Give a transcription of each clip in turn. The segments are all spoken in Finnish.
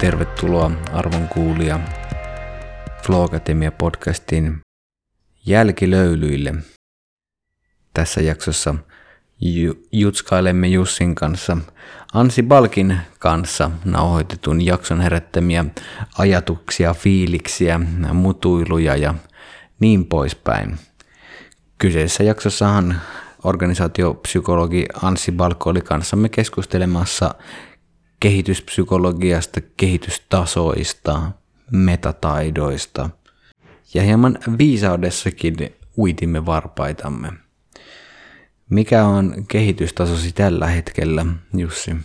Tervetuloa arvon kuulija Flow Academia podcastin jälkilöylyille. Tässä jaksossa jutskailemme Jussin kanssa Ansi Balkin kanssa nauhoitetun jakson herättämiä ajatuksia, fiiliksiä, mutuiluja ja niin poispäin. Kyseisessä jaksossahan organisaatiopsykologi Anssi Balko oli kanssamme keskustelemassa kehityspsykologiasta, kehitystasoista, metataidoista ja hieman viisaudessakin uitimme varpaitamme. Mikä on kehitystasosi tällä hetkellä, Jussi?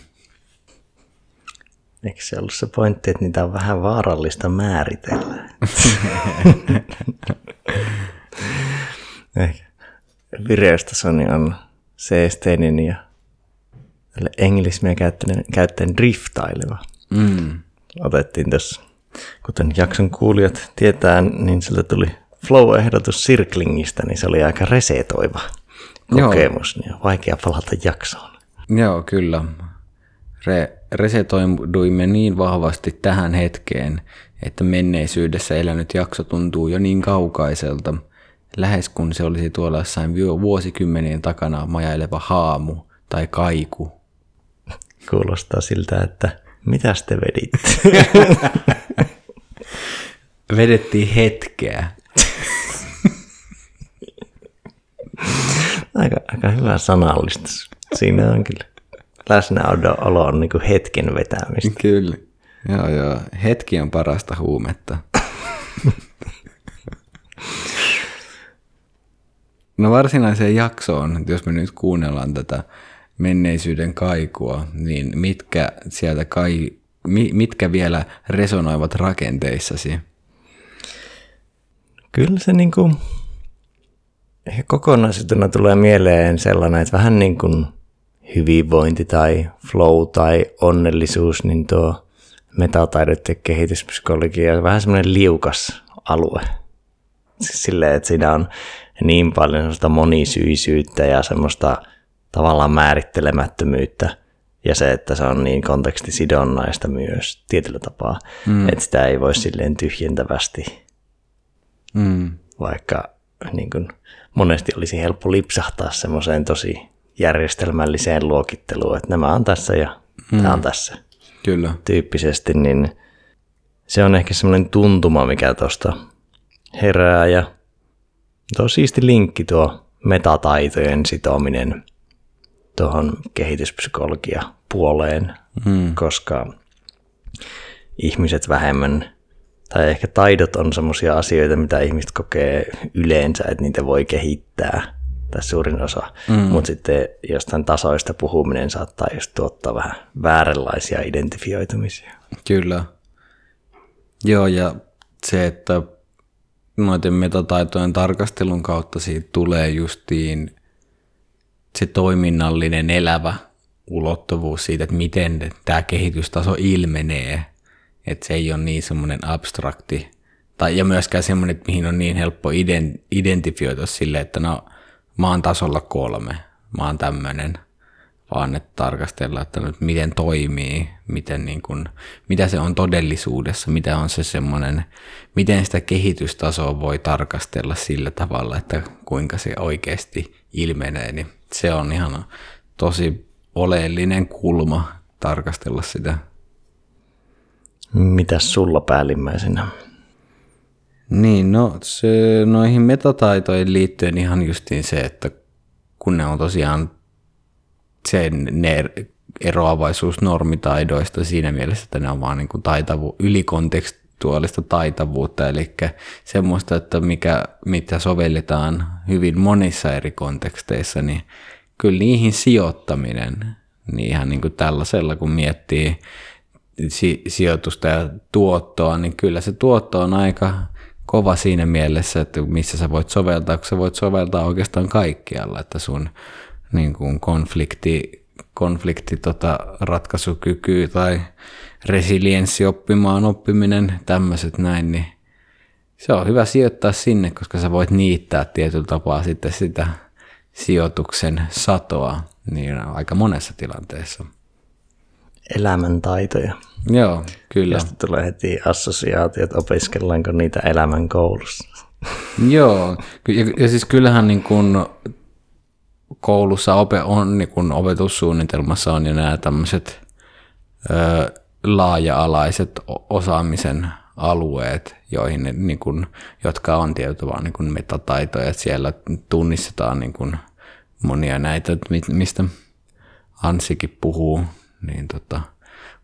Eikö se ollut se pointti, että niitä on vähän vaarallista määritellä? Ehkä vireystasoni on seesteinen ja englismiä käyttäen, käyttäen driftaileva. Mm. Otettiin tässä, kuten jakson kuulijat tietää, niin sieltä tuli flow-ehdotus Circlingistä, niin se oli aika resetoiva kokemus, Joo. niin on vaikea palata jaksoon. Joo, kyllä. Re- resetoiduimme niin vahvasti tähän hetkeen, että menneisyydessä elänyt jakso tuntuu jo niin kaukaiselta, lähes kun se olisi tuolla jossain vuosikymmenien takana majaileva haamu tai kaiku. Kuulostaa siltä, että mitä te veditte? Vedettiin hetkeä. aika, aika hyvä sanallistus. Siinä on kyllä läsnäolo on niin hetken vetämistä. Kyllä. Joo, joo. Hetki on parasta huumetta. no varsinaiseen jaksoon, jos me nyt kuunnellaan tätä menneisyyden kaikua, niin mitkä sieltä kai, mitkä vielä resonoivat rakenteissasi? Kyllä se niin kuin, kokonaisuutena tulee mieleen sellainen, että vähän niin kuin hyvinvointi tai flow tai onnellisuus, niin tuo metataidot ja kehityspsykologia on vähän semmoinen liukas alue. Silleen, että siinä on niin paljon semmoista monisyisyyttä ja semmoista tavallaan määrittelemättömyyttä ja se, että se on niin kontekstisidonnaista myös tietyllä tapaa, mm. että sitä ei voi silleen tyhjentävästi, mm. vaikka niin kuin, monesti olisi helppo lipsahtaa semmoiseen tosi järjestelmälliseen luokitteluun, että nämä on tässä ja mm. tämä on tässä. Kyllä. Tyyppisesti, niin se on ehkä semmoinen tuntuma, mikä tuosta herää ja tuo siisti linkki tuo metataitojen sitominen tuohon kehityspsykologia puoleen, mm. koska ihmiset vähemmän tai ehkä taidot on semmoisia asioita, mitä ihmiset kokee yleensä, että niitä voi kehittää, tai suurin osa. Mm. Mutta sitten jostain tasoista puhuminen saattaa just tuottaa vähän vääränlaisia identifioitumisia. Kyllä. Joo, ja se, että noiden metataitojen tarkastelun kautta siitä tulee justiin se toiminnallinen elävä ulottuvuus siitä, että miten tämä kehitystaso ilmenee – että se ei ole niin semmoinen abstrakti, tai ja myöskään semmoinen, että mihin on niin helppo identifioida sille, että no mä oon tasolla kolme, mä oon tämmöinen, vaan että tarkastella, että nyt miten toimii, miten niin kun, mitä se on todellisuudessa, mitä on se semmoinen, miten sitä kehitystasoa voi tarkastella sillä tavalla, että kuinka se oikeasti ilmenee, niin se on ihan tosi oleellinen kulma tarkastella sitä Mitäs sulla päällimmäisenä? Niin, no se, noihin metataitoihin liittyen ihan justiin se, että kun ne on tosiaan se ne eroavaisuus normitaidoista siinä mielessä, että ne on vaan niin kuin taitavu, ylikontekstuaalista taitavuutta, eli semmoista, että mikä, mitä sovelletaan hyvin monissa eri konteksteissa, niin kyllä niihin sijoittaminen, niin ihan niin kuin tällaisella, kun miettii si- sijoitusta ja tuottoa, niin kyllä se tuotto on aika kova siinä mielessä, että missä sä voit soveltaa, kun sä voit soveltaa oikeastaan kaikkialla, että sun niin kuin konflikti, konflikti tota, ratkaisukyky tai resilienssi oppimaan oppiminen, tämmöiset näin, niin se on hyvä sijoittaa sinne, koska sä voit niittää tietyllä tapaa sitten sitä sijoituksen satoa niin aika monessa tilanteessa. elämäntaitoja. Joo, kyllä. Sitten tulee heti assosiaatiot, opiskellaanko niitä elämän koulussa. Joo, ja, ja siis kyllähän niin kuin koulussa ope, on, niin kuin opetussuunnitelmassa on jo nämä tämmöiset ö, laaja-alaiset osaamisen alueet, joihin ne, niin kuin, jotka on tietysti vaan niin metataitoja, että siellä tunnistetaan niin kuin monia näitä, mistä Ansikin puhuu, niin tota,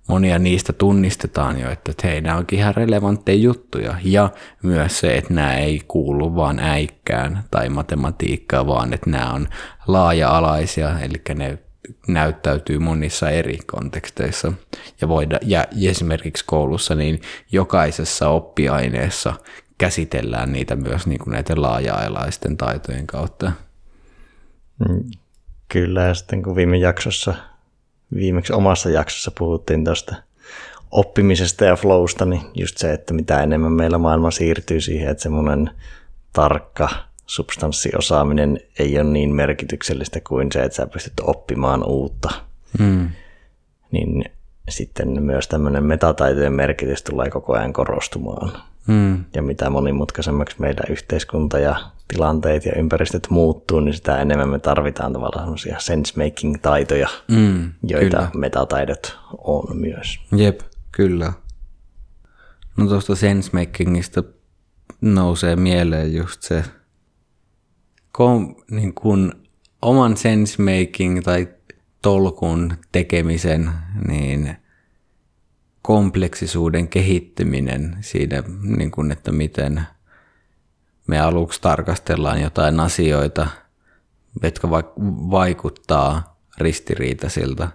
monia niistä tunnistetaan jo, että hei, nämä onkin ihan relevantteja juttuja. Ja myös se, että nämä ei kuulu vaan äikkään tai matematiikkaan, vaan että nämä on laaja-alaisia, eli ne näyttäytyy monissa eri konteksteissa. Ja, voida, ja esimerkiksi koulussa niin jokaisessa oppiaineessa käsitellään niitä myös niin kuin näiden laaja-alaisten taitojen kautta. Mm, kyllä, ja sitten kun viime jaksossa, viimeksi omassa jaksossa puhuttiin tuosta oppimisesta ja flowsta, niin just se, että mitä enemmän meillä maailma siirtyy siihen, että semmoinen tarkka substanssiosaaminen ei ole niin merkityksellistä kuin se, että sä pystyt oppimaan uutta. Mm. Niin sitten myös tämmöinen metataitojen merkitys tulee koko ajan korostumaan. Mm. Ja mitä monimutkaisemmaksi meidän yhteiskunta ja tilanteet ja ympäristöt muuttuu, niin sitä enemmän me tarvitaan tavallaan semmoisia sense-making-taitoja, mm, joita kyllä. metataidot on myös. Jep, kyllä. No tuosta sense-makingista nousee mieleen just se kom, niin kuin oman sense-making tai tolkun tekemisen niin kompleksisuuden kehittyminen siinä, niin kuin, että miten me aluksi tarkastellaan jotain asioita, jotka vaikuttaa ristiriitaisilta,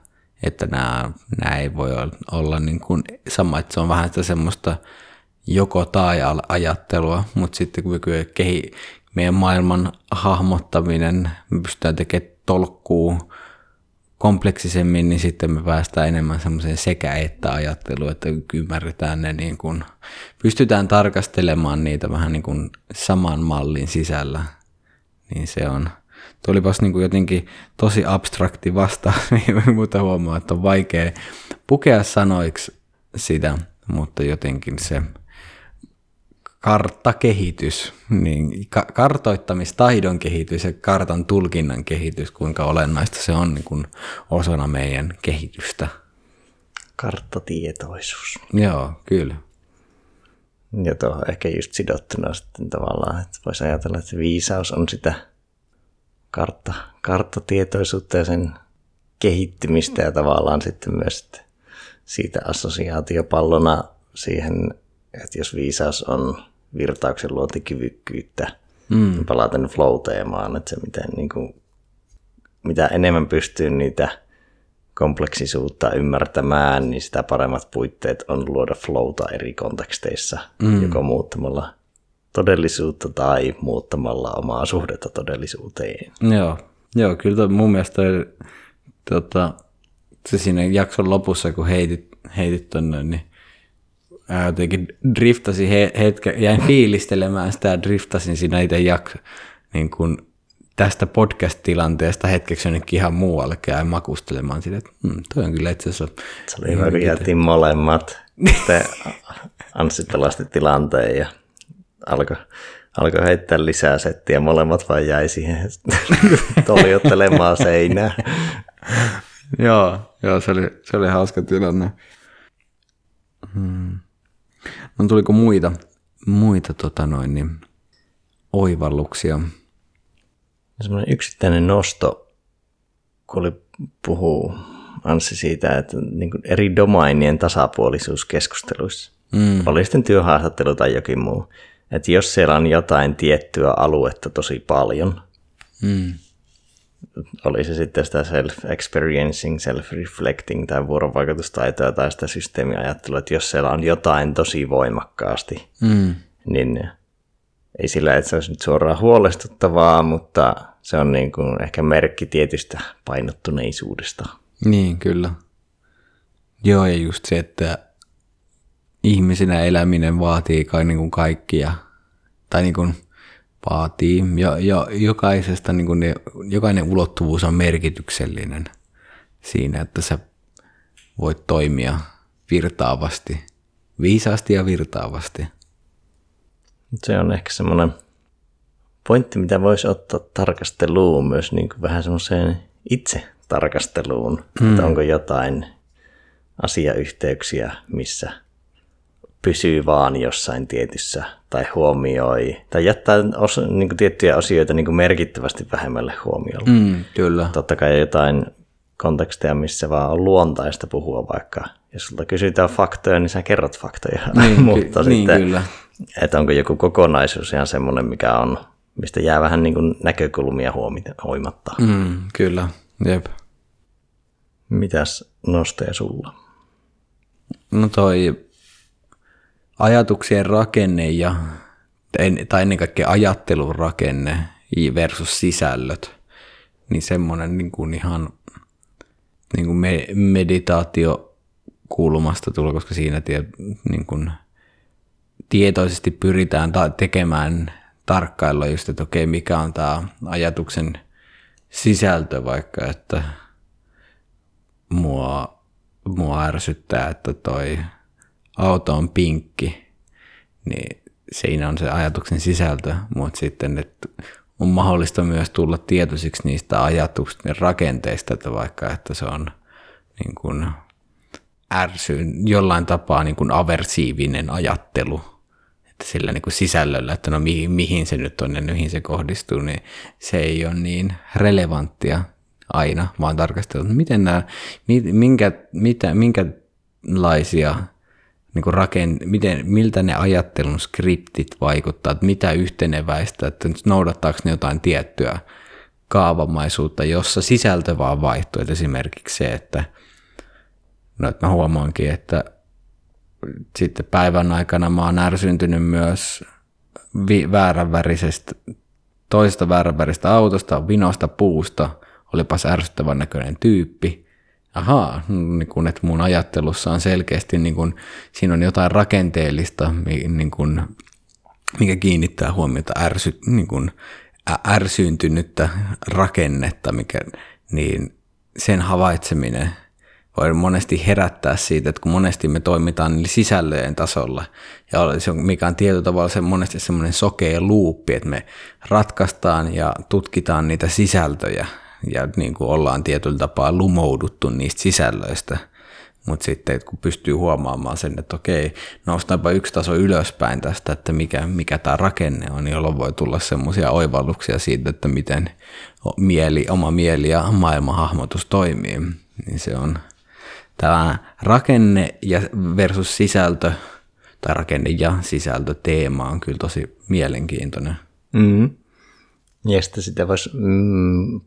että nämä, nämä ei voi olla niin kuin sama, että se on vähän sitä semmoista joko tai ajattelua, mutta sitten kun me kehi, meidän maailman hahmottaminen, me pystytään tekemään tolkkuu kompleksisemmin, niin sitten me päästään enemmän semmoiseen sekä-että ajatteluun, että ymmärretään ne niin kuin, pystytään tarkastelemaan niitä vähän niin kuin saman mallin sisällä, niin se on, tulipas niin kuin jotenkin tosi abstrakti vastaus, mutta huomaa, että on vaikea pukea sanoiksi sitä, mutta jotenkin se karttakehitys, niin ka- kartoittamistaidon kehitys ja kartan tulkinnan kehitys, kuinka olennaista se on niin kuin osana meidän kehitystä. Karttatietoisuus. Joo, kyllä. Ja tuohon ehkä just sidottuna sitten tavallaan, että voisi ajatella, että viisaus on sitä kartta, karttatietoisuutta ja sen kehittymistä ja tavallaan sitten myös siitä assosiaatiopallona siihen, että jos viisaus on virtauksen luontikyvykkyyttä. Mm. Palaten flow-teemaan, että se miten, niin kuin, mitä enemmän pystyy niitä kompleksisuutta ymmärtämään, niin sitä paremmat puitteet on luoda flowta eri konteksteissa, mm. joko muuttamalla todellisuutta tai muuttamalla omaa suhdetta todellisuuteen. Joo, Joo kyllä mun mielestä tota, se siinä jakson lopussa, kun heitit, heitit tonne, niin ää, jotenkin driftasin he, hetken, jäin fiilistelemään sitä ja driftasin siinä itse jak, niin kuin tästä podcast-tilanteesta hetkeksi jonnekin ihan muualle jäin makustelemaan sitä, että hmm, toi on kyllä itse asiassa... Se oli hyvä, kun molemmat. Sitten Anssi pelasti tilanteen ja alkoi alkoi heittää lisää settiä, molemmat vaan jäi siihen toljottelemaan seinää. joo, joo se, oli, se oli hauska tilanne. Hmm. No tuliko muita, muita tota noin, niin, oivalluksia? Semmoinen yksittäinen nosto, kun oli puhuu Anssi siitä, että niin kuin eri domainien tasapuolisuus keskusteluissa. Mm. Oli sitten työhaastattelu tai jokin muu. Että jos siellä on jotain tiettyä aluetta tosi paljon, mm oli se sitten sitä self-experiencing, self-reflecting tai vuorovaikutustaitoa tai sitä systeemiajattelua, että jos siellä on jotain tosi voimakkaasti, mm. niin ei sillä, että se olisi nyt suoraan huolestuttavaa, mutta se on niin kuin ehkä merkki tietystä painottuneisuudesta. Niin, kyllä. Joo, ja just se, että ihmisenä eläminen vaatii kai niin kuin kaikkia, tai niin kuin vaatii ja, ja jokaisesta niin kuin ne, jokainen ulottuvuus on merkityksellinen siinä, että sä voit toimia virtaavasti, viisaasti ja virtaavasti. Se on ehkä semmoinen pointti, mitä voisi ottaa tarkasteluun myös niin kuin vähän semmoiseen itse tarkasteluun, mm. että onko jotain asiayhteyksiä, missä pysyy vaan jossain tietyssä tai huomioi tai jättää osa, niin kuin tiettyjä asioita niin kuin merkittävästi vähemmälle huomiolle. Mm, kyllä. Totta kai jotain konteksteja, missä vaan on luontaista puhua vaikka. Jos sulta kysytään faktoja, niin sä kerrot faktoja. Niin, Mutta ky- niin, sitten, kyllä. että onko joku kokonaisuus ihan semmoinen, mikä on, mistä jää vähän niin kuin näkökulmia huomimatta. Mm, kyllä, jep. Mitäs nosteja sulla? No toi ajatuksien rakenne ja, tai ennen kaikkea ajattelun rakenne versus sisällöt, niin semmoinen niin kuin ihan niin kuin me, meditaatio kulmasta tulla, koska siinä tie, niin kuin tietoisesti pyritään ta- tekemään tarkkailla just, että okei, mikä on tämä ajatuksen sisältö vaikka, että mua, mua ärsyttää, että toi auto on pinkki, niin siinä on se ajatuksen sisältö, mutta sitten, että on mahdollista myös tulla tietoisiksi niistä ajatuksista ja rakenteista, että vaikka että se on niin kuin ärsyyn, jollain tapaa niin kuin aversiivinen ajattelu, että sillä niin kuin sisällöllä, että no mihin, mihin se nyt on ja mihin se kohdistuu, niin se ei ole niin relevanttia aina, vaan tarkastella, miten nämä, minkä, mitä, minkälaisia niin kuin raken, miten, miltä ne ajattelun skriptit vaikuttaa, että mitä yhteneväistä, että noudattaako ne jotain tiettyä kaavamaisuutta, jossa sisältö vaan vaihtuu. Että esimerkiksi se, että, no, että mä huomaankin, että sitten päivän aikana mä oon ärsyntynyt myös vi- vääränvärisestä, toisesta vääränväristä autosta, vinosta puusta, olipas ärsyttävän näköinen tyyppi, ahaa, niin kun, että mun ajattelussa on selkeästi, niin kun, siinä on jotain rakenteellista, niin kun, mikä kiinnittää huomiota ärsy, niin kun, ärsyyntynyttä rakennetta, mikä, niin sen havaitseminen voi monesti herättää siitä, että kun monesti me toimitaan niin sisällöjen tasolla, ja se on, mikä on tietyllä tavalla se monesti semmoinen sokea luuppi, että me ratkaistaan ja tutkitaan niitä sisältöjä, ja niin kuin ollaan tietyllä tapaa lumouduttu niistä sisällöistä. Mutta sitten kun pystyy huomaamaan sen, että okei, noustaanpa yksi taso ylöspäin tästä, että mikä, mikä tämä rakenne on, jolloin voi tulla semmoisia oivalluksia siitä, että miten mieli, oma mieli ja maailmanhahmotus toimii. Niin se on tämä rakenne ja versus sisältö, tai rakenne ja sisältö teema on kyllä tosi mielenkiintoinen. Mm. Ja sitten sitä voisi mm,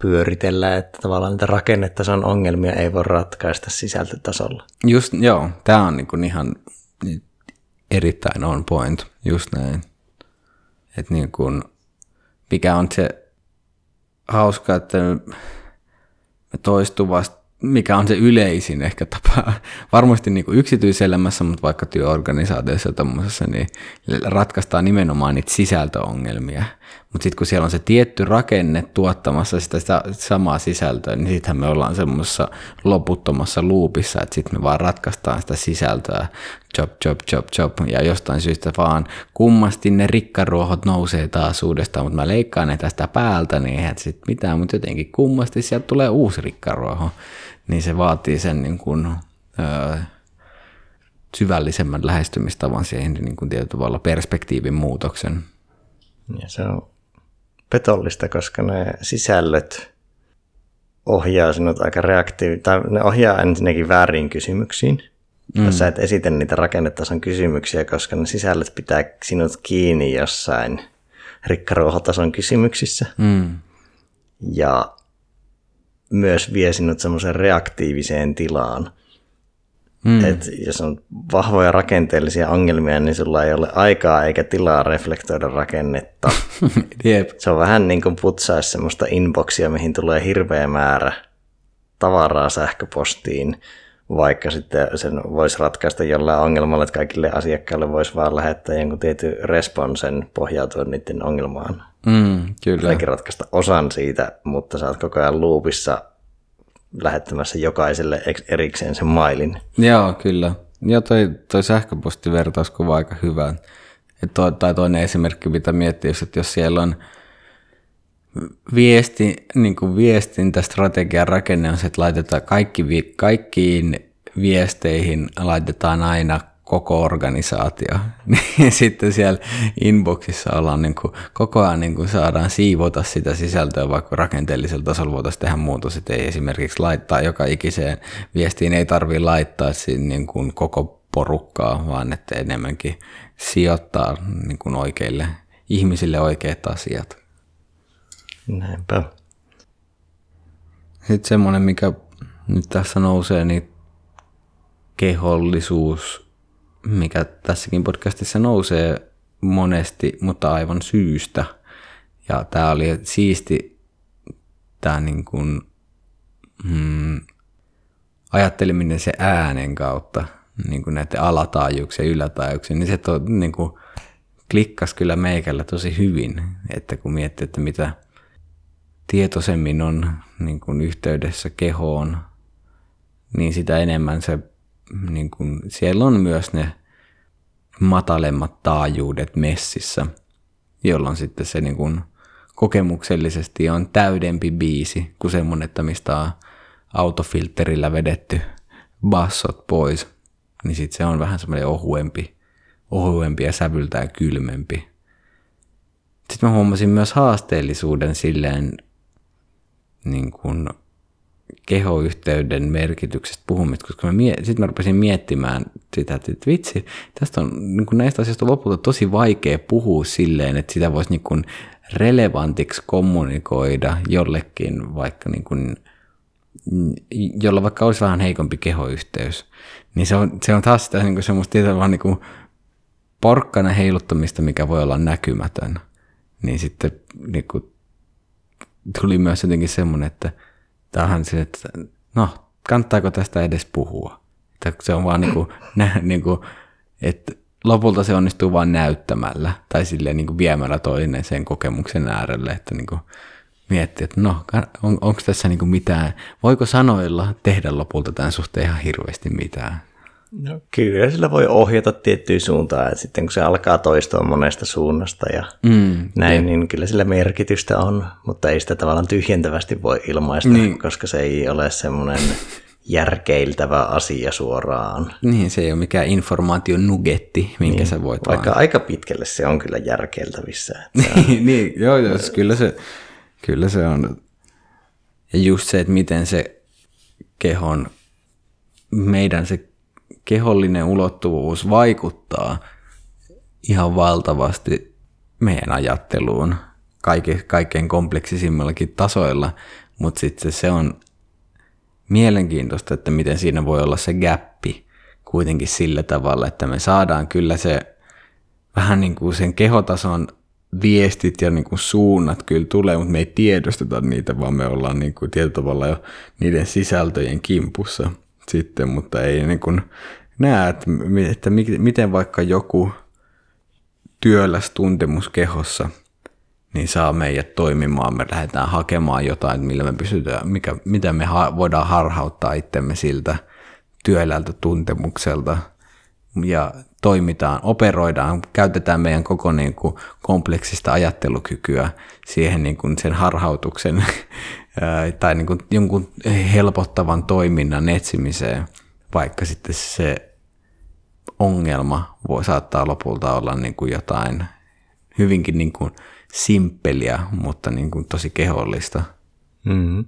pyöritellä, että tavallaan niitä rakennetason ongelmia ei voi ratkaista sisältötasolla. Just, joo, tämä on niin ihan erittäin on point, just näin. Että niin kuin, mikä on se hauska, että me toistuvasti mikä on se yleisin ehkä tapa, varmasti niin kuin yksityiselämässä, mutta vaikka työorganisaatiossa ja tommosessa, niin ratkaistaan nimenomaan niitä sisältöongelmia. Mutta sitten kun siellä on se tietty rakenne tuottamassa sitä, sitä samaa sisältöä, niin sittenhän me ollaan semmoisessa loputtomassa luupissa, että sitten me vaan ratkaistaan sitä sisältöä, job, job, job, job, ja jostain syystä vaan kummasti ne rikkaruohot nousee taas uudestaan, mutta mä leikkaan ne tästä päältä, niin eihän sitten mitään, mutta jotenkin kummasti sieltä tulee uusi rikkaruoho niin se vaatii sen niin kuin, ö, syvällisemmän lähestymistavan siihen niin kuin tietyllä tavalla perspektiivin muutoksen. Ja se on petollista, koska ne sisällöt ohjaa sinut aika reaktiivisesti, tai ne ohjaa ensinnäkin väärin kysymyksiin, mm. jos sä et esitä niitä rakennetason kysymyksiä, koska ne sisällöt pitää sinut kiinni jossain rikkaruohotason kysymyksissä. Mm. Ja myös vie sinut semmoiseen reaktiiviseen tilaan. Mm. Et jos on vahvoja rakenteellisia ongelmia, niin sulla ei ole aikaa eikä tilaa reflektoida rakennetta. Jep. Se on vähän niin kuin putsaisi semmoista inboxia, mihin tulee hirveä määrä tavaraa sähköpostiin, vaikka sitten sen voisi ratkaista jollain ongelmalla, että kaikille asiakkaille voisi vaan lähettää jonkun tietyn responsen pohjautua niiden ongelmaan. Mm, kyllä. Ainakin ratkaista osan siitä, mutta sä oot koko ajan loopissa lähettämässä jokaiselle erikseen sen mailin. Joo, kyllä. Ja toi, toi sähköpostivertauskuva aika hyvä. Et toi, tai toinen esimerkki, mitä miettii, että jos siellä on viesti, niin kuin viestintästrategian rakenne on se, että laitetaan kaikki, kaikkiin viesteihin laitetaan aina koko organisaatio, niin sitten siellä inboxissa ollaan niin kuin, koko ajan niin kuin saadaan siivota sitä sisältöä, vaikka rakenteellisella tasolla voitaisiin tehdä muutos, että ei esimerkiksi laittaa joka ikiseen viestiin, ei tarvitse laittaa siinä niin kuin koko porukkaa, vaan että enemmänkin sijoittaa niin kuin oikeille ihmisille oikeat asiat. Näinpä. Sitten semmoinen, mikä nyt tässä nousee, niin kehollisuus mikä tässäkin podcastissa nousee monesti, mutta aivan syystä. Ja tämä oli siisti tämä niin kuin, mm, ajatteleminen se äänen kautta, niin kuin näiden alataajuuksien ja ylätaajuuksien, niin se to, niin kuin, klikkasi kyllä meikällä tosi hyvin, että kun miettii, että mitä tietoisemmin on niin kuin yhteydessä kehoon, niin sitä enemmän se niin kun, siellä on myös ne matalemmat taajuudet messissä, jolloin sitten se niin kun, kokemuksellisesti on täydempi biisi kuin semmonen, että mistä on autofilterillä vedetty bassot pois, niin sitten se on vähän semmoinen ohuempi, ohuempi ja sävyltään kylmempi. Sitten mä huomasin myös haasteellisuuden silleen niin kuin kehoyhteyden merkityksestä puhumista, koska mä mie- sitten mä rupesin miettimään sitä, että vitsi, tästä on niin näistä asioista lopulta tosi vaikea puhua silleen, että sitä voisi niin kuin relevantiksi kommunikoida jollekin, vaikka niin kuin, jolla vaikka olisi vähän heikompi kehoyhteys. Niin se on, se on taas sitä niin kuin semmoista tietyllä niin kuin porkkana heiluttamista, mikä voi olla näkymätön. Niin sitten niin kuin, tuli myös jotenkin semmoinen, että – tämähän se, että no, kannattaako tästä edes puhua? Että se on vaan niin kuin, nä, niin kuin, että lopulta se onnistuu vain näyttämällä tai silleen niin kuin viemällä toinen sen kokemuksen äärelle, että niin kuin miettii, että no, on, onko tässä niin kuin mitään, voiko sanoilla tehdä lopulta tämän suhteen ihan hirveästi mitään? No, kyllä sillä voi ohjata tiettyyn suuntaan, että sitten kun se alkaa toistua monesta suunnasta ja mm, näin, ja. niin kyllä sillä merkitystä on, mutta ei sitä tavallaan tyhjentävästi voi ilmaista, niin. koska se ei ole semmoinen järkeiltävä asia suoraan. Niin, se ei ole mikään informaation nugetti, minkä niin, sä voit Vaikka vaan... aika pitkälle se on kyllä järkeiltävissä. niin, niin, joo, joo, kyllä se, kyllä se on. Ja just se, että miten se kehon, meidän se kehollinen ulottuvuus vaikuttaa ihan valtavasti meidän ajatteluun kaike, kaikkein kompleksisimmillakin tasoilla, mutta sitten se on mielenkiintoista, että miten siinä voi olla se gappi kuitenkin sillä tavalla, että me saadaan kyllä se vähän niin kuin sen kehotason viestit ja niin kuin suunnat kyllä tulee, mutta me ei tiedosteta niitä, vaan me ollaan niin kuin tietyllä tavalla jo niiden sisältöjen kimpussa sitten, mutta ei niin kuin näe, että, miten vaikka joku työläs tuntemus kehossa niin saa meidät toimimaan. Me lähdetään hakemaan jotain, millä me pysytään, mikä, mitä me ha- voidaan harhauttaa itsemme siltä työläältä tuntemukselta ja toimitaan, operoidaan, käytetään meidän koko niin kuin, kompleksista ajattelukykyä siihen niin kuin, sen harhautuksen tai niin kuin, jonkun helpottavan toiminnan etsimiseen, vaikka sitten se ongelma voi saattaa lopulta olla niin kuin jotain hyvinkin niin kuin simppeliä, mutta niin kuin tosi kehollista. Mm-hmm.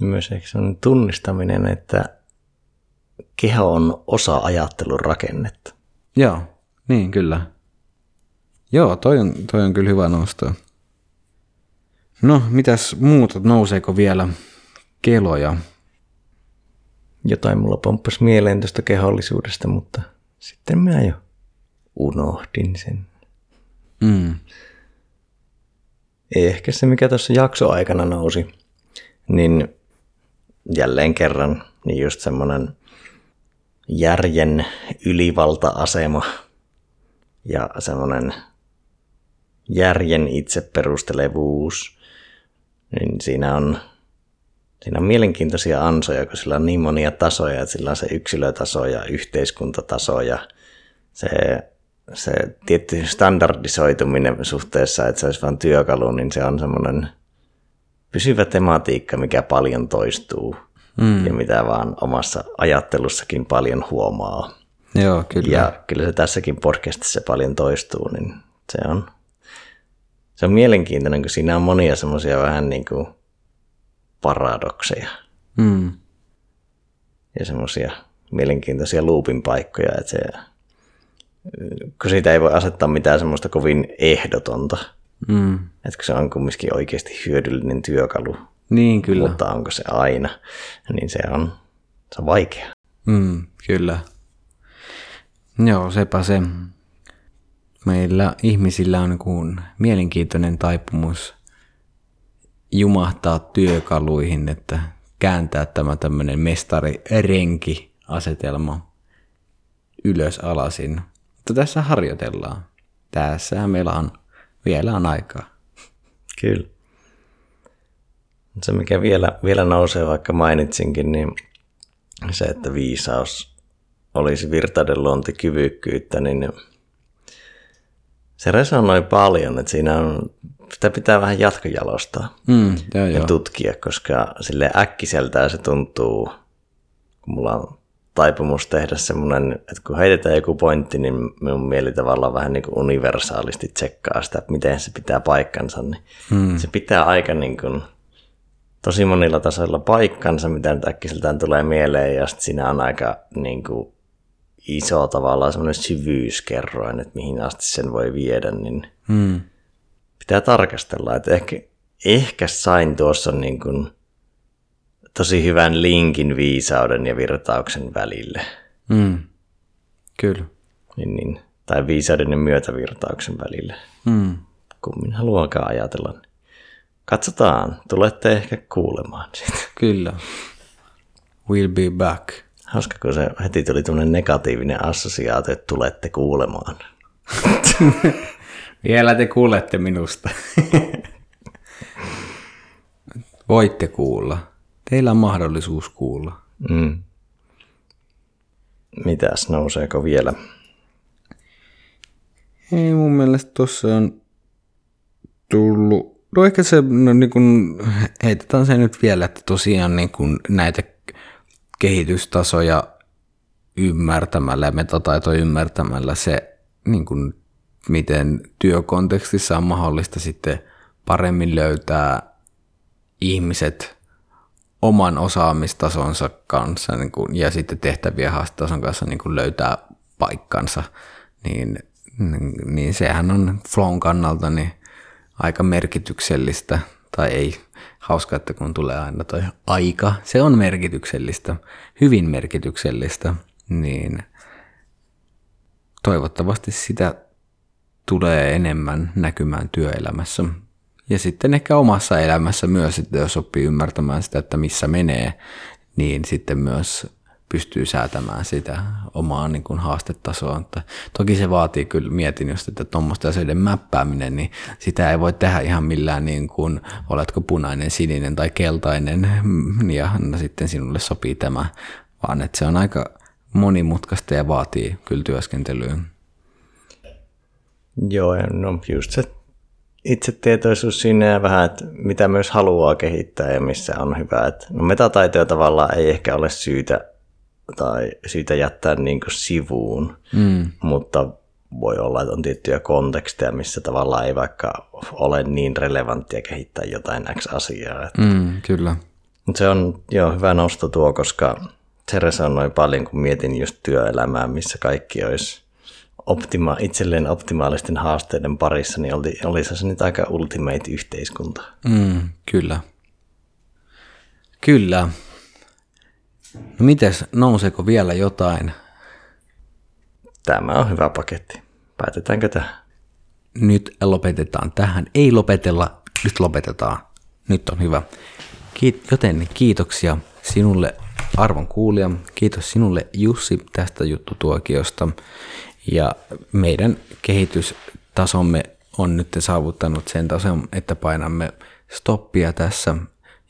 Myös ehkä se on tunnistaminen, että keho on osa ajattelun rakennetta. Joo, niin kyllä. Joo, toi on, toi on kyllä hyvä nostaa. No, mitäs muuta, nouseeko vielä keloja? Jotain mulla pomppasi mieleen tuosta kehollisuudesta, mutta sitten minä jo unohdin sen. Mm. Ehkä se, mikä tuossa jaksoaikana nousi, niin jälleen kerran niin just semmoinen järjen ylivalta-asema ja semmoinen järjen itseperustelevuus, niin siinä on siinä on mielenkiintoisia ansoja, kun sillä on niin monia tasoja, että sillä on se yksilötaso ja yhteiskuntataso ja se, se tietty standardisoituminen suhteessa, että se olisi vain työkalu, niin se on semmoinen pysyvä tematiikka, mikä paljon toistuu mm. ja mitä vaan omassa ajattelussakin paljon huomaa. Joo, kyllä. Ja kyllä se tässäkin podcastissa paljon toistuu, niin se on, se on mielenkiintoinen, kun siinä on monia semmoisia vähän niin kuin paradokseja. Mm. Ja semmoisia mielenkiintoisia loopin paikkoja, että se, kun siitä ei voi asettaa mitään semmoista kovin ehdotonta. Mm. Että se on kumminkin oikeasti hyödyllinen työkalu. Niin, kyllä. Mutta onko se aina, niin se on, se on vaikea. Mm, kyllä. Joo, sepä se. Meillä ihmisillä on kuin mielenkiintoinen taipumus jumahtaa työkaluihin, että kääntää tämä tämmöinen mestari-renki-asetelma ylös alasin. Mutta tässä harjoitellaan. Tässä meillä on vielä on aikaa. Kyllä. Se, mikä vielä, vielä nousee, vaikka mainitsinkin, niin se, että viisaus olisi virtaiden luontikyvykkyyttä, niin se resonoi paljon, että siinä on, sitä pitää vähän jatkojalostaa Mm, joo, ja joo. tutkia, koska sille äkkiseltään se tuntuu, kun mulla on taipumus tehdä semmoinen, että kun heitetään joku pointti, niin minun mieli tavallaan vähän niin kuin universaalisti tsekkaa sitä, että miten se pitää paikkansa, niin mm. se pitää aika niin kuin tosi monilla tasoilla paikkansa, mitä nyt äkkiseltään tulee mieleen, ja sitten siinä on aika niin kuin iso tavallaan semmoinen syvyyskerroin, että mihin asti sen voi viedä, niin Mm, pitää tarkastella. Että ehkä, ehkä sain tuossa niin kuin tosi hyvän linkin viisauden ja virtauksen välille. mm, kyllä. Niin, niin, tai viisauden ja myötävirtauksen välille. Mm, Kummin haluankaan ajatella. Katsotaan, tulette ehkä kuulemaan siitä. kyllä. We'll be back. Hauska, kun se heti tuli tämmöinen negatiivinen assosiaatio, että tulette kuulemaan. Vielä te kuulette minusta. Voitte kuulla. Teillä on mahdollisuus kuulla. Mm. Mitäs, nouseeko vielä? Ei mun mielestä tuossa on tullut, no ehkä se, no niin kun, heitetään se nyt vielä, että tosiaan niin kun näitä kehitystasoja ymmärtämällä ja metataitoja ymmärtämällä se, niin kun, miten työkontekstissa on mahdollista sitten paremmin löytää ihmiset oman osaamistasonsa kanssa niin kuin, ja sitten tehtävien haastetason kanssa niin kuin löytää paikkansa, niin, niin sehän on flown kannalta niin aika merkityksellistä, tai ei hauska, että kun tulee aina toi aika, se on merkityksellistä, hyvin merkityksellistä, niin toivottavasti sitä tulee enemmän näkymään työelämässä. Ja sitten ehkä omassa elämässä myös, että jos oppii ymmärtämään sitä, että missä menee, niin sitten myös pystyy säätämään sitä omaa niin kuin haastetasoa. Että toki se vaatii kyllä, mietin just, että tuommoista asioiden mäppääminen, niin sitä ei voi tehdä ihan millään niin kuin, oletko punainen, sininen tai keltainen, ja no, sitten sinulle sopii tämä, vaan että se on aika monimutkaista ja vaatii kyllä työskentelyä. Joo, no just se itsetietoisuus siinä ja vähän, että mitä myös haluaa kehittää ja missä on hyvä. Että, no metataitoja tavallaan ei ehkä ole syytä tai syytä jättää niin sivuun, Mm. mutta voi olla, että on tiettyjä konteksteja, missä tavallaan ei vaikka ole niin relevanttia kehittää jotain X-asiaa. Et- Mm, kyllä. Mutta se on jo hyvä nosto tuo, koska se resonoi paljon, kun mietin just työelämää, missä kaikki olisi optima, itselleen optimaalisten haasteiden parissa, niin oli, olisi se nyt aika ultimate yhteiskunta. Mm, kyllä. Kyllä. No mites, nouseeko vielä jotain? Tämä on hyvä paketti. Päätetäänkö tähän? Nyt lopetetaan tähän. Ei lopetella, nyt lopetetaan. Nyt on hyvä. Kiit- joten kiitoksia sinulle arvon kuulija. Kiitos sinulle Jussi tästä juttutuokiosta. Ja meidän kehitystasomme on nyt saavuttanut sen tason, että painamme stoppia tässä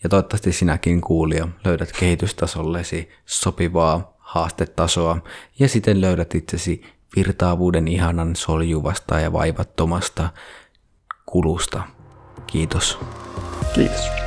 Ja toivottavasti sinäkin kuulija löydät kehitystasollesi sopivaa haastetasoa ja siten löydät itsesi virtaavuuden ihanan soljuvasta ja vaivattomasta kulusta. Kiitos. Kiitos.